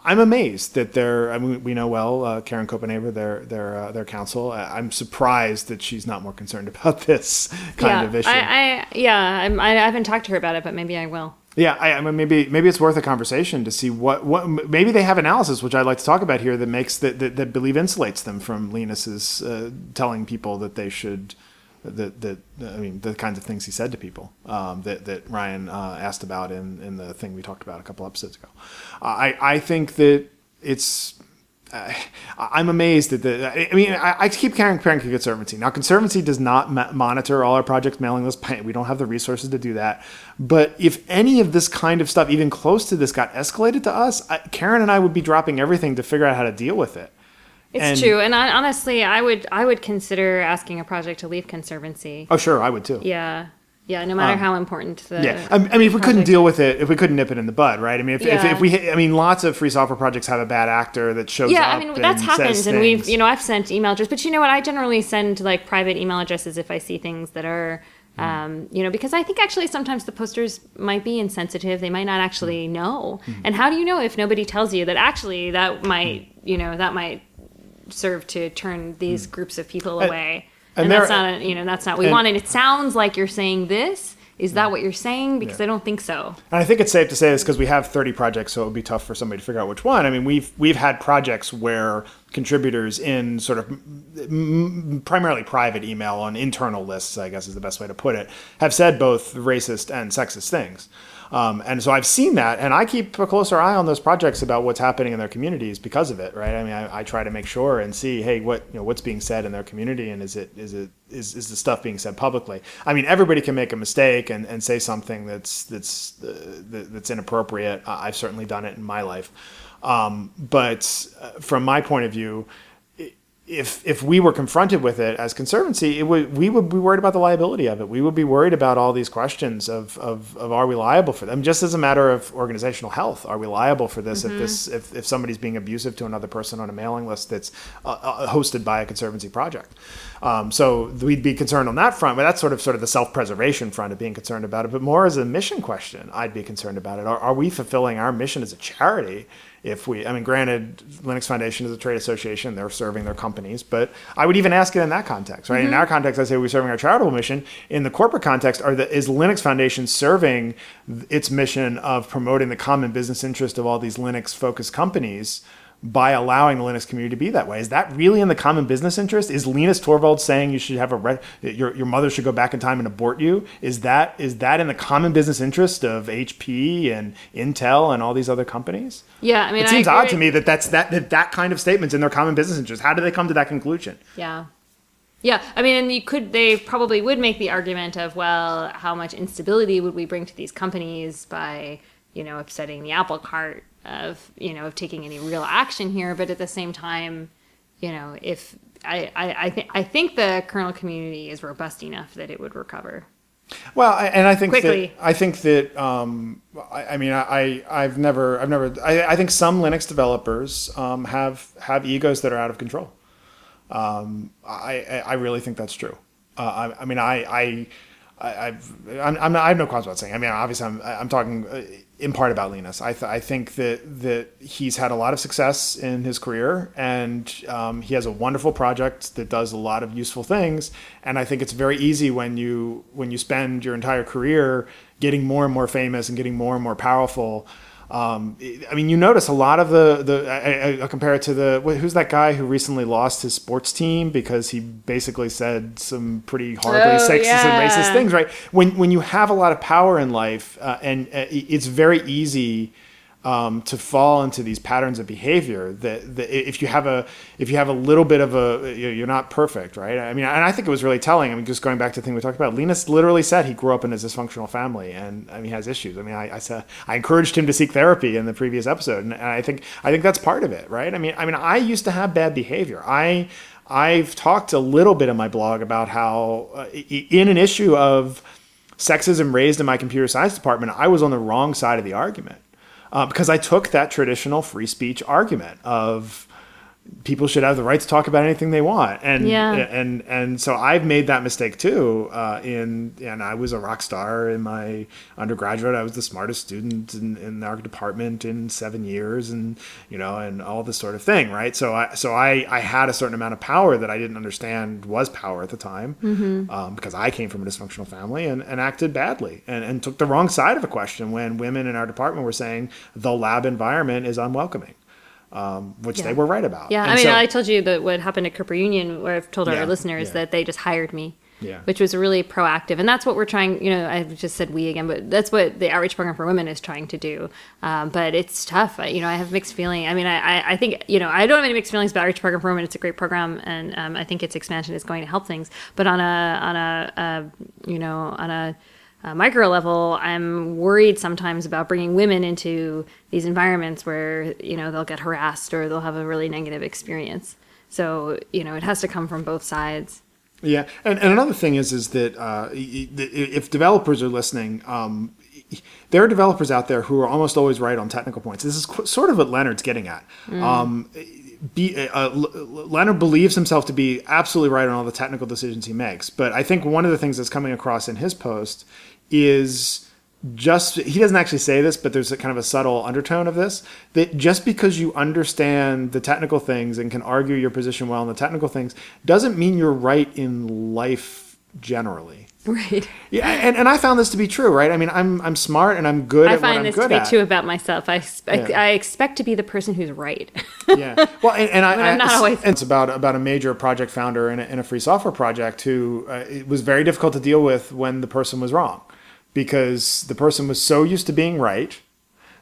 I'm amazed that they're. I mean, we know well uh, Karen Copenhaver, their their uh, their counsel. I'm surprised that she's not more concerned about this kind yeah, of issue. I, I yeah, I'm, I haven't talked to her about it, but maybe I will. Yeah, I, I mean, maybe maybe it's worth a conversation to see what what maybe they have analysis, which I'd like to talk about here, that makes that that, that believe insulates them from Linus's uh, telling people that they should that that I mean the kinds of things he said to people um, that that Ryan uh, asked about in in the thing we talked about a couple episodes ago. I I think that it's uh, I'm amazed at the. I mean, I, I keep comparing to Conservancy. Now, Conservancy does not ma- monitor all our projects mailing list. We don't have the resources to do that. But if any of this kind of stuff, even close to this, got escalated to us, I, Karen and I would be dropping everything to figure out how to deal with it. It's And- true, and I, honestly, I would I would consider asking a project to leave conservancy. Oh, sure, I would too. Yeah, yeah. No matter how important the Um, Yeah, I, I mean, if we couldn't deal with it, if we couldn't nip it in the bud, right? I mean, if, if, Yeah. if we, I mean, lots of free software projects have a bad actor that shows up. yeah. I mean that's happened, and we've you know I've sent email addresses, but you know what? I generally send like private email addresses if I see things that are. Mm. Um, you know, because I think actually sometimes the posters might be insensitive. They might not actually Mm. know. And how do you know if nobody tells you that actually that might, Mm. you know, that might serve to turn these hmm. groups of people away? and And, there- that's not, a, you know, that's not what we and- want. And it sounds like you're saying this. Is that hmm. what you're saying? Because I don't think so. And I think it's safe to say this because we have 30 projects, so it would be tough for somebody to figure out which one. I mean, we've we've had projects where contributors in sort of m- primarily private email on internal lists, I guess is the best way to put it, have said both racist and sexist things. Um, and so I've seen that, and I keep a closer eye on those projects about what's happening in their communities because of it, right? I mean, I, I try to make sure and see, hey, what you know, what's being said in their community, and is it is it is, is the stuff being said publicly? I mean, everybody can make a mistake and, and say something that's that's uh, that's inappropriate. I've certainly done it in my life, um, but uh, from my point of view, if if we were confronted with it as conservancy, it would we would be worried about the liability of it. We would be worried about all these questions of of, of are we liable for them? Just as a matter of organizational health, are we liable for this if this if, if somebody's being abusive to another person on a mailing list that's uh, uh, hosted by a conservancy project? Um, so we'd be concerned on that front, but that's sort of sort of the self preservation front of being concerned about it. But more as a mission question, I'd be concerned about it. Are, are we fulfilling our mission as a charity? If we i mean granted linux foundation is a trade association they're serving their companies but i would even ask it in that context right? In mm-hmm. our context i say we're serving our charitable mission. In the corporate context are the is linux foundation serving its mission of promoting the common business interest of all these linux focused companies by allowing the Linux community to be that way. Is that really in the common business interest? Is Linus Torvalds saying you should have a re- your your mother should go back in time and abort you? Is that is that in the common business interest of HP and Intel and all these other companies? Yeah, I mean, It seems odd to me that that's that that, that kind of statements in their common business interest. How do they come to that conclusion? Yeah. Yeah, I mean, and you could, they probably would make the argument of, well, how much instability would we bring to these companies by you know, upsetting the apple cart of, you know, of taking any real action here. But at the same time, you know, if I, I, I, th- I think the kernel community is robust enough that it would recover. Well, I- and I think Quickly. that I think that um, I, I mean I I've never I've never I, I think some Linux developers um, have have egos that are out of control. Um, I I I really think that's true. Uh, I, I mean I I. I, I've, I'm, I have no qualms about saying. I mean, obviously, I'm, I'm talking uh, in part about Linus. I, th- I think that that he's had a lot of success in his career, and um, he has a wonderful project that does a lot of useful things. And I think it's very easy when you when you spend your entire career getting more and more famous and getting more and more powerful. Um, I mean, you notice a lot of the the. I, I, I compare it to the who's that guy who recently lost his sports team because he basically said some pretty horribly Oh, sexist and racist things, right? When when you have a lot of power in life, uh, and uh, it's very easy um, to fall into these patterns of behavior. That, that if you have a if you have a little bit of a you're not perfect, right? I mean, and I think it was really telling. I mean, just going back to the thing we talked about, Linus literally said he grew up in a dysfunctional family, and I mean, he has issues. I mean, I, I said I encouraged him to seek therapy in the previous episode, and, and I think I think that's part of it, right? I mean, I mean, I used to have bad behavior. I I've talked a little bit in my blog about how uh, in an issue of sexism raised in my computer science department, I was on the wrong side of the argument uh, because I took that traditional free speech argument of people should have the right to talk about anything they want, and Yeah. and and so I've made that mistake too. Uh, in and I was a rock star in my undergraduate. I was the smartest student in, in our department in seven years, and you know, and all this sort of thing, right? So I so I I had a certain amount of power that I didn't understand was power at the time, um, because I came from a dysfunctional family and, and acted badly and, and took the wrong side of a question when women in our department were saying the lab environment is unwelcoming. Um, which Yeah. they were right about. Yeah, And I mean, so- I told you that what happened at Cooper Union, where I've told Yeah, our listeners yeah. that they just hired me, Yeah. which was really proactive, and that's what we're trying. You know, I just said we again, but that's what the outreach program for women is trying to do. Um, but it's tough. I, you know, I have mixed feeling. I mean, I, I, I think you know, I don't have any mixed feelings about outreach program for women. It's a great program, and um, I think its expansion is going to help things. But on a on a, uh you know on a uh, micro level, I'm worried sometimes about bringing women into these environments where you know they'll get harassed or they'll have a really negative experience. So you know it has to come from both sides. Yeah, and, and another thing is is that uh, if developers are listening, um, there are developers out there who are almost always right on technical points. This is qu- sort of what Lennart's getting at. Um, be, uh, L- Leonard believes himself to be absolutely right on all the technical decisions he makes, but I think one of the things that's coming across in his post is just he doesn't actually say this but there's a kind of a subtle undertone of this that just because you understand the technical things and can argue your position well on the technical things doesn't mean you're right in life generally Right. yeah and, and i found this to be true right i mean i'm i'm smart and i'm good I at find this to be at true about myself. I, expect Yeah. I expect to be the person who's right. yeah. Well, and, and I, I'm I- not always- it's about about a major project founder in a, in a free software project who uh, it was very difficult to deal with when the person was wrong, because the person was so used to being right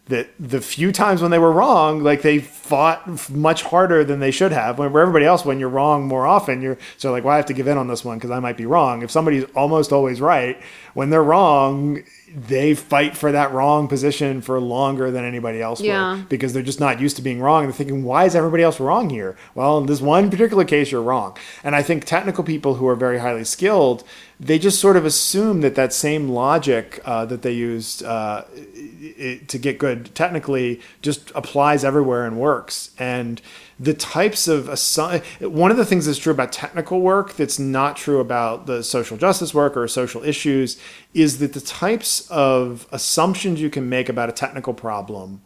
that the few times when they were wrong, like they fought much harder than they should have. Where everybody else, when you're wrong more often, you're so like, well, I have to give in on this one because I might be wrong. If somebody's almost always right, when they're wrong, they fight for that wrong position for longer than anybody else Yeah. would because they're just not used to being wrong. They're thinking, why is everybody else wrong here? Well, in this one particular case, you're wrong. And I think technical people who are very highly skilled, they just sort of assume that that same logic uh, that they used uh, i- to get good technically just applies everywhere and works. And the types of assi- one of the things that's true about technical work that's not true about the social justice work or social issues is that the types of assumptions you can make about a technical problem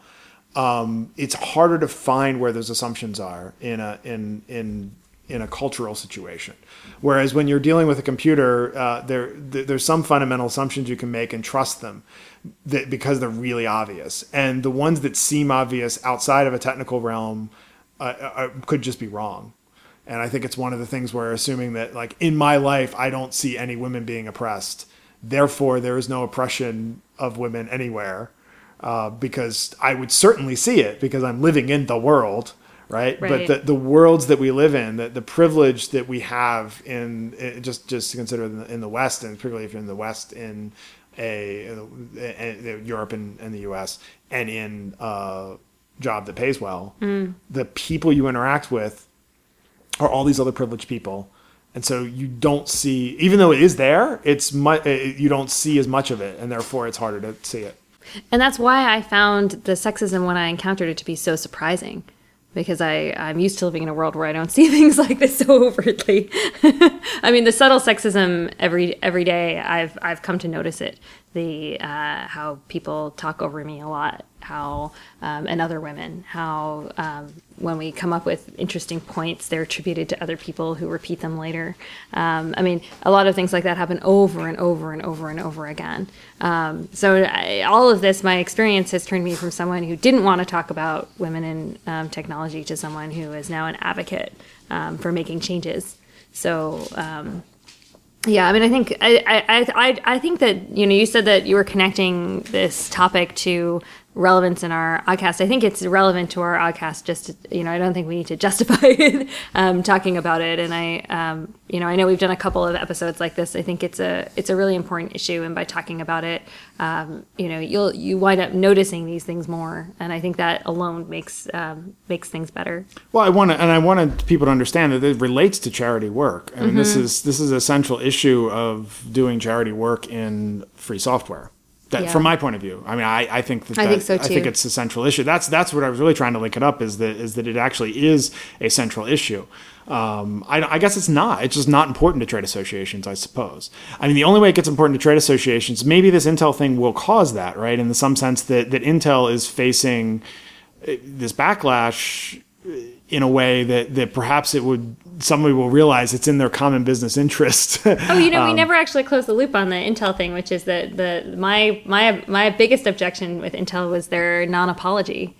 um, it's harder to find where those assumptions are in a in in in a cultural situation. Whereas when you're dealing with a computer, uh, there th- there's some fundamental assumptions you can make and trust them that, because they're really obvious, and the ones that seem obvious outside of a technical realm uh, uh, could just be wrong. And I think it's one of the things where assuming that like in my life I don't see any women being oppressed, therefore there is no oppression of women anywhere uh, because I would certainly see it because I'm living in the world, right? But the, the worlds that we live in, the, the privilege that we have in, in just just to consider in the, in the West, and particularly if you're in the West in a, a, a Europe and, and, the U.S. and in a job that pays well, mm. the people you interact with are all these other privileged people, and so you don't see, even though it is there, it's mu- you don't see as much of it, and therefore it's harder to see it. And that's why I found the sexism when I encountered it to be so surprising because I, I'm used to living in a world where I don't see things like this so overtly. I mean, the subtle sexism every every day. I've I've come to notice it. The uh, how people talk over me a lot, how um, and other women, how um, when we come up with interesting points, they're attributed to other people who repeat them later. Um, I mean, a lot of things like that happen over and over and over and over again. Um, so, I, all of this, my experience has turned me from someone who didn't want to talk about women in um, technology to someone who is now an advocate um, for making changes. So, yeah, I mean, I think I, I, I, I think that you know you said that you were connecting this topic to relevance in our podcast. I think it's relevant to our podcast. Just to, you know, I don't think we need to justify it, um, talking about it. And I, um, you know, I know we've done a couple of episodes like this. I think it's a it's a really important issue, and by talking about it, um, you know, you'll you wind up noticing these things more. And I think that alone makes um, makes things better. Well, I want to, and I wanted people to understand that it relates to charity work. I mean, mm-hmm. this is this is a central issue of doing charity work in free software. That, yeah. From my point of view, I mean, I, I think that, I that, think so too. I think it's a central issue. That's that's what I was really trying to link it up is that is that it actually is a central issue. Um, I, I, guess it's not. It's just not important to trade associations, I suppose. I mean, the only way it gets important to trade associations, maybe this Intel thing will cause that, right? In the some sense that that Intel is facing uh, this backlash in a way that that perhaps it would somebody will realize it's in their common business interest. oh, you know, um, we never actually closed the loop on the Intel thing, which is that the my my my biggest objection with Intel was their non-apology.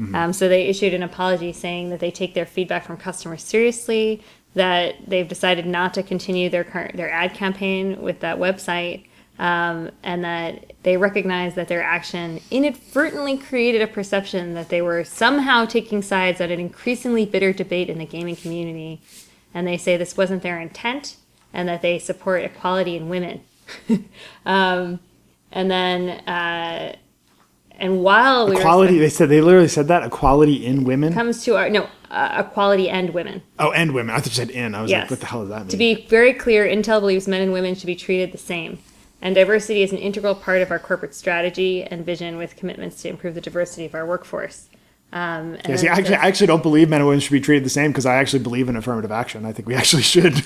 Mm-hmm. Um, so they issued an apology saying that they take their feedback from customers seriously, that they've decided not to continue their current their ad campaign with that website, um, and that they recognize that their action inadvertently created a perception that they were somehow taking sides at an increasingly bitter debate in the gaming community. And they say this wasn't their intent and that they support equality in women. um, and then, uh, and while we equality, they said they literally said that equality in women comes to our no uh, equality and women. Oh, and women. I thought you said in. I was yes. like, what the hell does that mean? To be very clear, Intel believes men and women should be treated the same and diversity is an integral part of our corporate strategy and vision with commitments to improve the diversity of our workforce. Um, yeah, see, I actually, I actually don't believe men and women should be treated the same because I actually believe in affirmative action. I think we actually should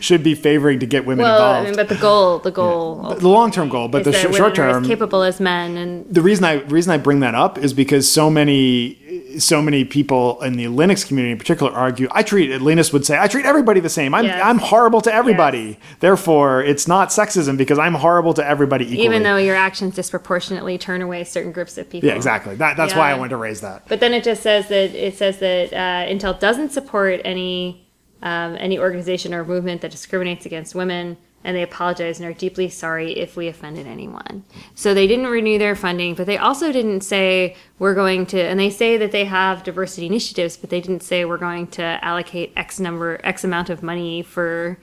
should be favoring to get women well, involved. I mean, but the goal, the goal, yeah. the long term goal, but the sh- short term, capable as men. And the reason I reason I bring that up is because so many so many people in the Linux community in particular argue, I treat, Linus would say, I treat everybody the same. I'm, yes. I'm horrible to everybody. Yes. Therefore, it's not sexism because I'm horrible to everybody equally. Even though your actions disproportionately turn away certain groups of people. Yeah, exactly. That, that's yeah. why I wanted to raise that. But then it just says that, it says that uh, Intel doesn't support any, um, any organization or movement that discriminates against women and they apologize and are deeply sorry if we offended anyone. So they didn't renew their funding, but they also didn't say we're going to, and they say that they have diversity initiatives, but they didn't say we're going to allocate X number, X amount of money for.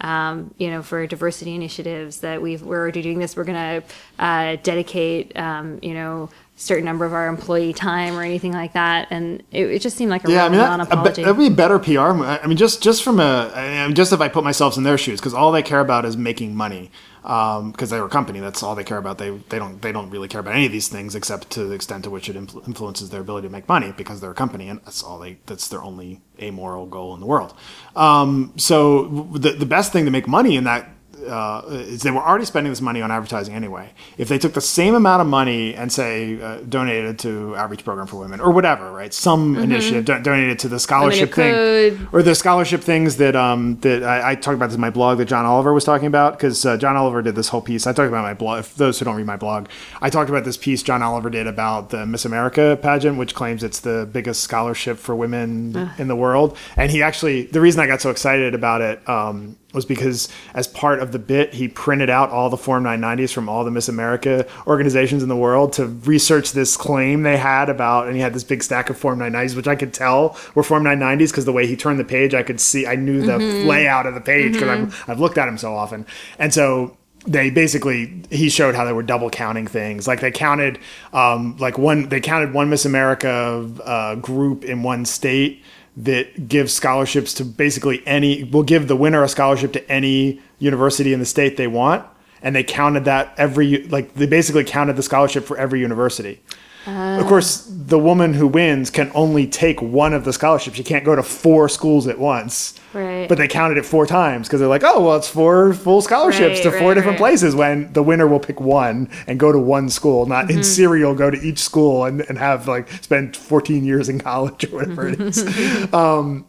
Um, you know, for diversity initiatives that we've, we're already doing this. We're going to uh, dedicate, um, you know, certain number of our employee time or anything like that. And it, it just seemed like a yeah, I mean, non-apology. That, would be better PR. I mean, just just from a, I mean, just if I put myself in their shoes, because all they care about is making money. Because um, they're a company, that's all they care about. They they don't they don't really care about any of these things except to the extent to which it influ- influences their ability to make money because they're a company, and that's all they that's their only amoral goal in the world. Um, so the the best thing to make money in that uh, is they were already spending this money on advertising anyway. If they took the same amount of money and say uh, donated to Outreach Program for Women or whatever, right? Some mm-hmm. initiative do- donated to the scholarship thing or the scholarship things that um, that I, I, talked about this in my blog that John Oliver was talking about because uh, John Oliver did this whole piece. I talked about my blog. If those who don't read my blog, I talked about this piece John Oliver did about the Miss America pageant, which claims it's the biggest scholarship for women in the world. And he actually, the reason I got so excited about it. Um, was because as part of the bit, he printed out all the Form 990s from all the Miss America organizations in the world to research this claim they had about, and he had this big stack of Form 990s, which I could tell were Form 990s because the way he turned the page, I could see, I knew the mm-hmm. layout of the page because mm-hmm. I've, looked at him so often. And so they basically he showed how they were double counting things like they counted um, like one they counted one miss america uh, group in one state that gives scholarships to basically any will give the winner a scholarship to any university in the state they want. And they counted that every like they basically counted the scholarship for every university of course the woman who wins can only take one of the scholarships she can't go to four schools at once Right. but they counted it four times because they're like oh well it's four full scholarships Right, to four right, different places when the winner will pick one and go to one school not Mm-hmm. in serial go to each school and, and have like spend 14 years in college or whatever it is um,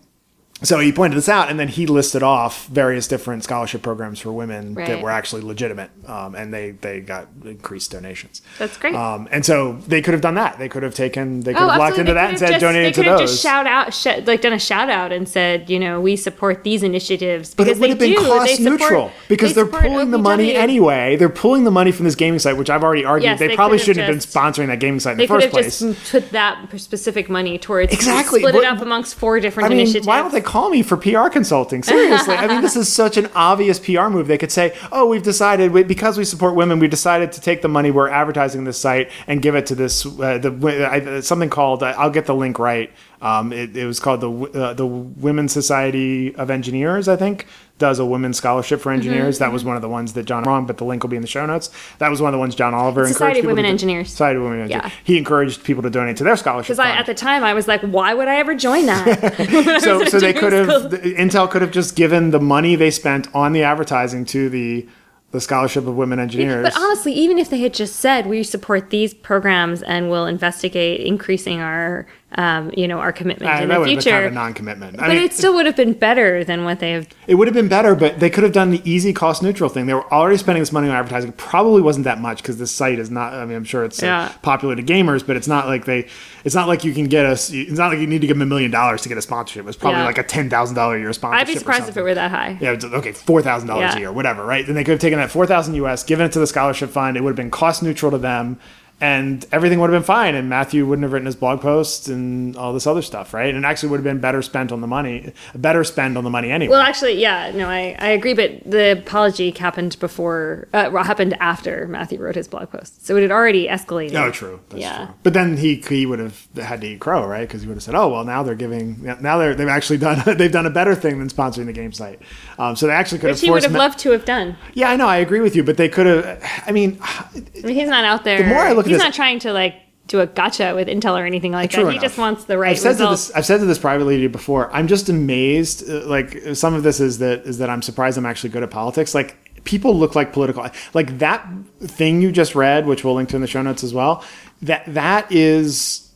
so he pointed this out and then he listed off various different scholarship programs for women that were actually legitimate um, and they they got increased donations That's great. um, and so they could have done that they could have taken they could Oh, have locked into that and said just- donated they could have those just shout out, sh- like done a shout out and said, you know, we support these initiatives But it would have been do. cost support, neutral because they they're support pulling the money anyway. They're pulling the money from this gaming site, which I've already argued Yes, they, they probably shouldn't have just- been sponsoring that gaming site in the first place. They could have just put that specific money towards Exactly. split What- it up amongst four different I mean, initiatives. why don't they call me for PR consulting? Seriously, I mean, this is such an obvious PR move. They could say, "Oh, we've decided we- because we support women, we decided to take the money we're advertising this site and give it to this uh, the something called uh, I'll get the link right. Um, it, it was called the uh, the Women's Society of Engineers, I think, does a women's scholarship Mm-hmm, for engineers. That was one of the ones that John wrong, but the link will be in the show notes. That was one of the ones John Oliver Society encouraged of Women do- Engineers. Society of Women Engineers. Yeah. He encouraged people to donate to their scholarship. Because I, at the time, I was like, why would I ever join that? so so they could have the- Intel could have just given the money they spent on the advertising to the the scholarship of women engineers. But honestly, even if they had just said we support these programs and will investigate increasing our, um, you know, our commitment Uh, the would have been future, kind of a non-commitment. I but mean, it still would have been better than what they have. it would have been better, but they could have done the easy cost neutral thing. They were already spending this money on advertising. Probably wasn't that much because this site is not. I mean, I'm sure it's Yeah. popular to gamers, but it's not like they. It's not like you can get us. It's not like you need to give them a million dollars to get a sponsorship. It's probably Yeah. like a ten thousand dollar a year sponsorship. I'd be surprised if it were that high. Yeah, it's- okay, four thousand dollars a year, whatever, right? Then they could have taken that four thousand US, given it to the scholarship fund. It would have been cost neutral to them, and everything would have been fine. And Matthew wouldn't have written his blog posts and all this other stuff, right? And it actually would have been better spent on the money, better spend on the money anyway. Well, actually, yeah, no, I, I agree, but the apology happened before, uh, well, happened after Matthew wrote his blog post, so it had already escalated. Oh, true. That's Yeah. true. But then he he would have had to eat crow, right? Because he would have said, "Oh, well, now they're giving now they're they've actually done they've done a better thing than sponsoring the game site." Um, so they actually could Which have he would have Ma- loved to have done. yeah, I know, I agree with you, but they could have. I mean, I mean, he's not out there. the more I look at he's not trying to like do a gotcha with Intel or anything like True that. He just wants the right I've said to this. I've said to this privately to you before. I'm just amazed. uh, Like some of this is that is that I'm surprised I'm actually good at politics. Like people look like political. Like that thing you just read, which we'll link to in the show notes as well. That that is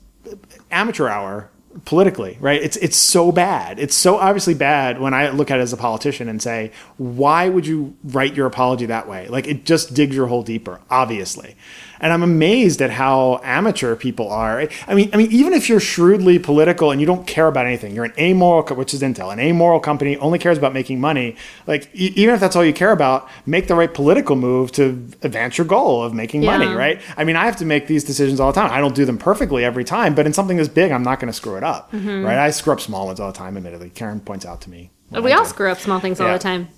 amateur hour politically, right? It's it's so bad. It's so obviously bad when I look at it as a politician and say, why would you write your apology that way? Like it just digs your hole deeper, obviously. And I'm amazed at how amateur people are. I mean, I mean, even if you're shrewdly political and you don't care about anything, you're an amoral, which is Intel, an amoral company only cares about making money. Like even if that's all you care about, make the right political move to advance your goal of making money, right? I mean, I have to make these decisions all the time. I don't do them perfectly every time, but in something this big, I'm not going to screw it up, mm-hmm. right? I screw up small ones all the time. Admittedly, Karen points out to me. we all do. screw up small things all the time.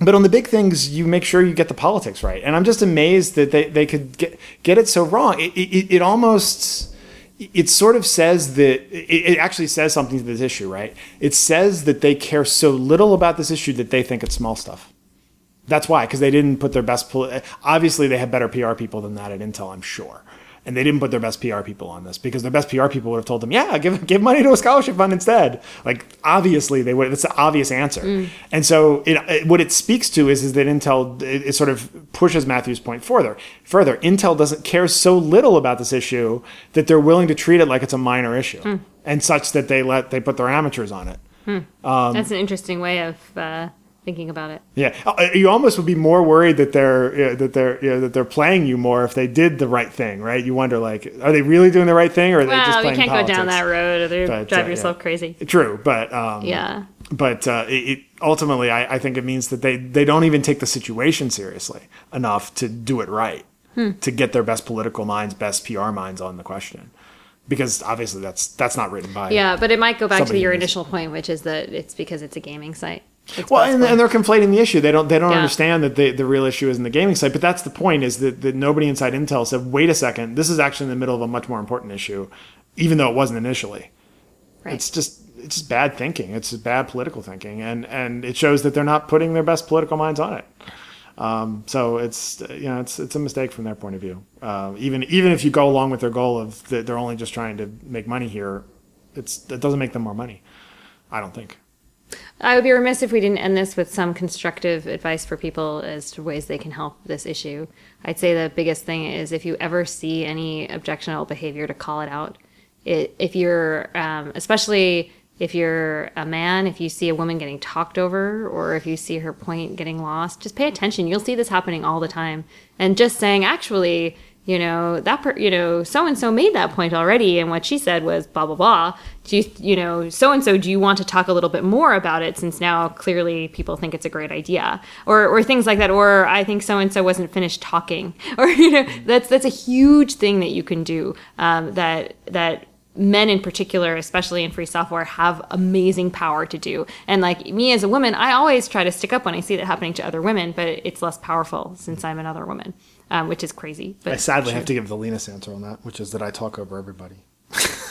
But on the big things, you make sure you get the politics right. And I'm just amazed that they, they could get, get it so wrong. It, it, it almost, it sort of says that, it, it actually says something to this issue, right? It says that they care so little about this issue that they think it's small stuff. That's why, because they didn't put their best, poli- obviously they have better PR people than that at Intel, I'm sure. And they didn't put their best PR people on this because their best PR people would have told them, yeah, give, give money to a scholarship fund instead. Like, obviously, they would. That's the obvious answer. And so, it, it, what it speaks to is, is that Intel, it, it sort of pushes Matthew's point further. Further, Intel doesn't care so little about this issue that they're willing to treat it like it's a minor issue and such that they let, they put their amateurs on it. Um, That's an interesting way of uh, thinking about it. Yeah, Uh, you almost would be more worried that they're that they're you know, that they're playing you more if they did the right thing, right? You wonder like, are they really doing the right thing, or are they just Well, you can't politics? go down that road or they drive uh, yourself yeah. crazy. True, but um, Yeah. but uh, it, it ultimately, I, I think it means that they they don't even take the situation seriously enough to do it right, Hmm. to get their best political minds, best PR minds on the question, because obviously that's that's not written by Yeah, but it might go back to your initial point, which is that it's because it's a gaming site. It's Well, and, and they're conflating the issue. They don't. They don't Yeah. understand that the, the real issue is in the gaming site. But that's the point: is that, that nobody inside Intel said, "Wait a second, this is actually in the middle of a much more important issue," even though it wasn't initially. Right. It's just it's just bad thinking. It's bad political thinking, and and it shows that they're not putting their best political minds on it. Um, so it's you know it's it's a mistake from their point of view. Uh, even even if you go along with their goal of that they're only just trying to make money here, it's it doesn't make them more money. I don't think. I would be remiss if we didn't end this with some constructive advice for people as to ways they can help this issue. I'd say the biggest thing is if you ever see any objectionable behavior, to call it out. It, if you're, um, especially if you're a man, if you see a woman getting talked over or if you see her point getting lost, just pay attention. You'll see this happening all the time. And just saying, actually, you know that per, you know so and so made that point already and what she said was blah blah blah. Do you you know so and so do you want to talk a little bit more about it since now clearly people think it's a great idea? Or or things like that or i think so and so wasn't finished talking. Or you know that's that's a huge thing that you can do um, that that men in particular especially in free software have amazing power to do. And like me as a woman i always try to stick up when i see that happening to other women but it's less powerful since i'm another woman um, which is crazy but I sadly have to give the Linus answer on that, which is that I talk over everybody.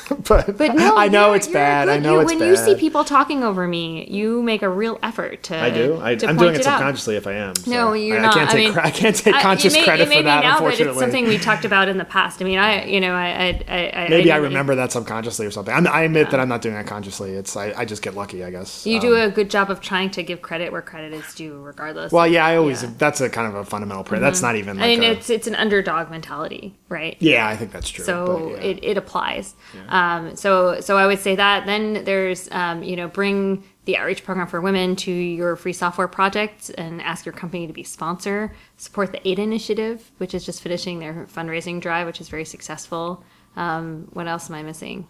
but But no, I know it's bad. I know you- it's when bad. you see people talking over me, you make a real effort to. I do. I, point doing it out. subconsciously if I am. so No, you're I, not. I can't I take. mean, I can't take conscious may, credit it for that. now, unfortunately, but it's something we talked about in the past. I mean, I, you know, I, I, I maybe I, I remember that subconsciously or something. I'm, I admit that I'm not doing it consciously. It's I, I just get lucky, I guess. You Um, do a good job of trying to give credit where credit is due, regardless. well, yeah. I always. Yeah. Mm-hmm. That's a kind of a fundamental prayer. That's not even. Like I mean, a- it's it's an underdog mentality, right? yeah, I think that's true. so it, it applies um, so so i would say that. Then there's um, you know bring the outreach program for women to your free software project and ask your company to be sponsor. Support the ada initiative which is just finishing their fundraising drive which is very successful. Um, what else am i missing?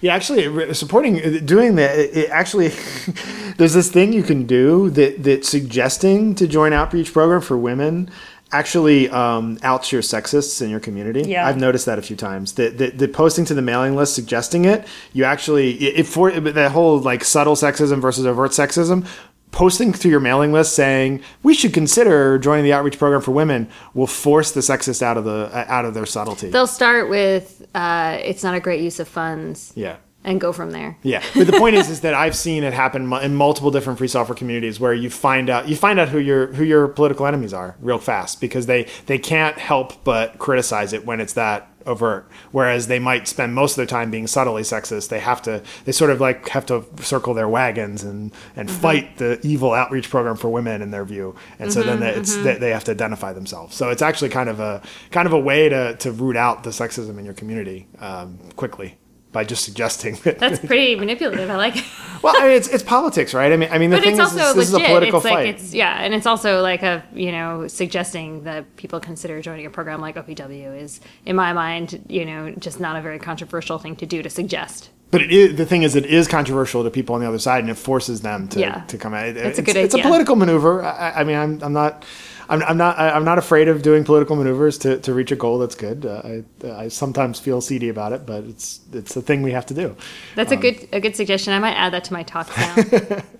Yeah, actually, supporting doing that. It actually, there's this thing you can do that that suggesting to join outreach program for women actually um, outs your sexists in your community. Yeah. I've noticed that a few times. The, the, the posting to the mailing list suggesting it, you actually it, it for that whole like subtle sexism versus overt sexism. Posting to your mailing list saying we should consider joining the outreach program for women will force the sexist out of the out of their subtlety. they'll start with uh, it's not a great use of funds yeah. And go from there Yeah, but the point is, is that I've seen it happen in multiple different free software communities where you find out you find out who your who your political enemies are real fast because they they can't help but criticize it when it's that overt. Whereas they might spend most of their time being subtly sexist. They have to they sort of like have to circle their wagons and and mm-hmm. fight the evil outreach program for women in their view. And so then mm-hmm, it's mm-hmm. they, they have to identify themselves. So it's actually kind of a kind of a way to to root out the sexism in your community um, quickly. By just suggesting that that's pretty manipulative i like it well, I mean, it's it's politics, right? I mean, I mean, the but thing it's is, this legit. is a political it's fight. like it's yeah, and it's also like a you know suggesting that people consider joining a program like OPW is, in my mind, you know, just not a very controversial thing to do to suggest. but is, the thing is, it is controversial to people on the other side, and it forces them to, Yeah. to come out. It- a it's, good It's a political maneuver. I, I mean, I'm, I'm not. I'm, I'm not. I'm not afraid of doing political maneuvers to, to reach a goal that's good. Uh, I, I sometimes feel seedy about it, but it's it's a thing we have to do. That's a good a good suggestion. I might add that to my talk now.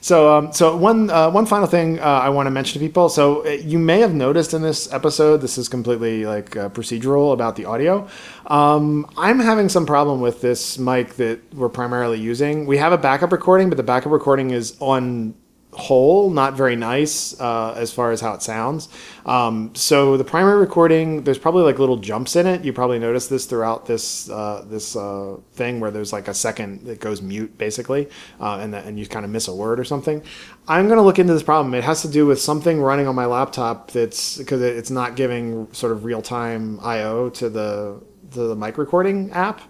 So, um, so one uh, one final thing uh, I want to mention to people. So, uh, you may have noticed in this episode, this is completely like uh, procedural about the audio. Um, I'm having some problem with this mic that we're primarily using. We have a backup recording, but the backup recording is on whole not very nice uh, as far as how it sounds. Um, so the primary recording, there's probably like little jumps in it. You probably noticed this throughout this uh, this uh, thing where there's like a second that goes mute basically, uh, and that, and you kind of miss a word or something. I'm gonna look into this problem. It has to do with something running on my laptop that's because it's not giving sort of real time I/O to the to the mic recording app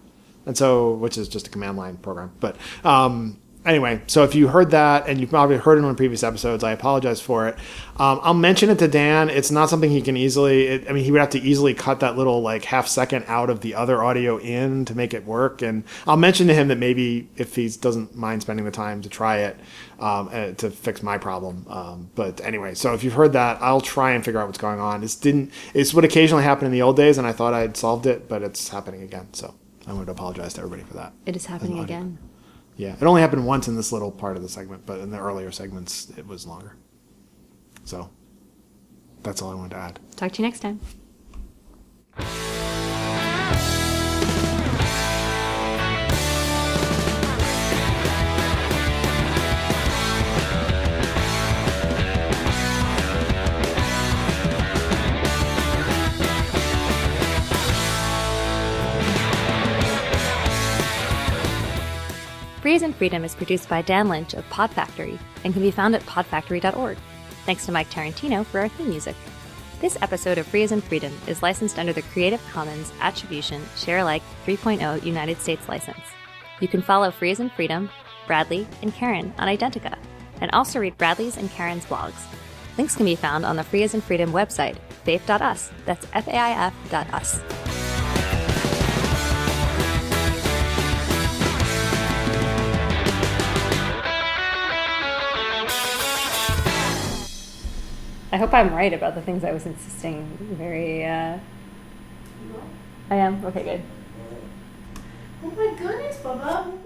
and so which is just a command line program but um, anyway so if you heard that and you've probably heard it on previous episodes i apologize for it. Um, i'll mention it to dan. It's not something he can easily it, i mean he would have to easily cut that little like half second out of the other audio in to make it work. And i'll mention to him that maybe if he doesn't mind spending the time to try it um, uh, to fix my problem. Um, but anyway so if you've heard that i'll try and figure out what's going on. This didn't it's what occasionally happened in the old days and i thought i'd solved it but it's happening again. So I want to apologize to everybody for that. it is happening again. Yeah, it only happened once in this little part of the segment, but in the earlier segments, it was longer. So that's all I wanted to add. Talk to you next time. Free as in Freedom is produced by Dan Lynch of Pod Factory and can be found at podfactory.org. Thanks to Mike Tarantino for our theme music. This episode of Free as in Freedom is licensed under the Creative Commons Attribution Share Alike 3.0 United States license. You can follow Free as in Freedom, Bradley, and Karen on Identica, and also read Bradley's and Karen's blogs. Links can be found on the Free as in Freedom website, faif.us. That's F-A-I-F dot us. I hope I'm right about the things I was insisting very, uh... I am? Okay, good. Oh my goodness, Bubba.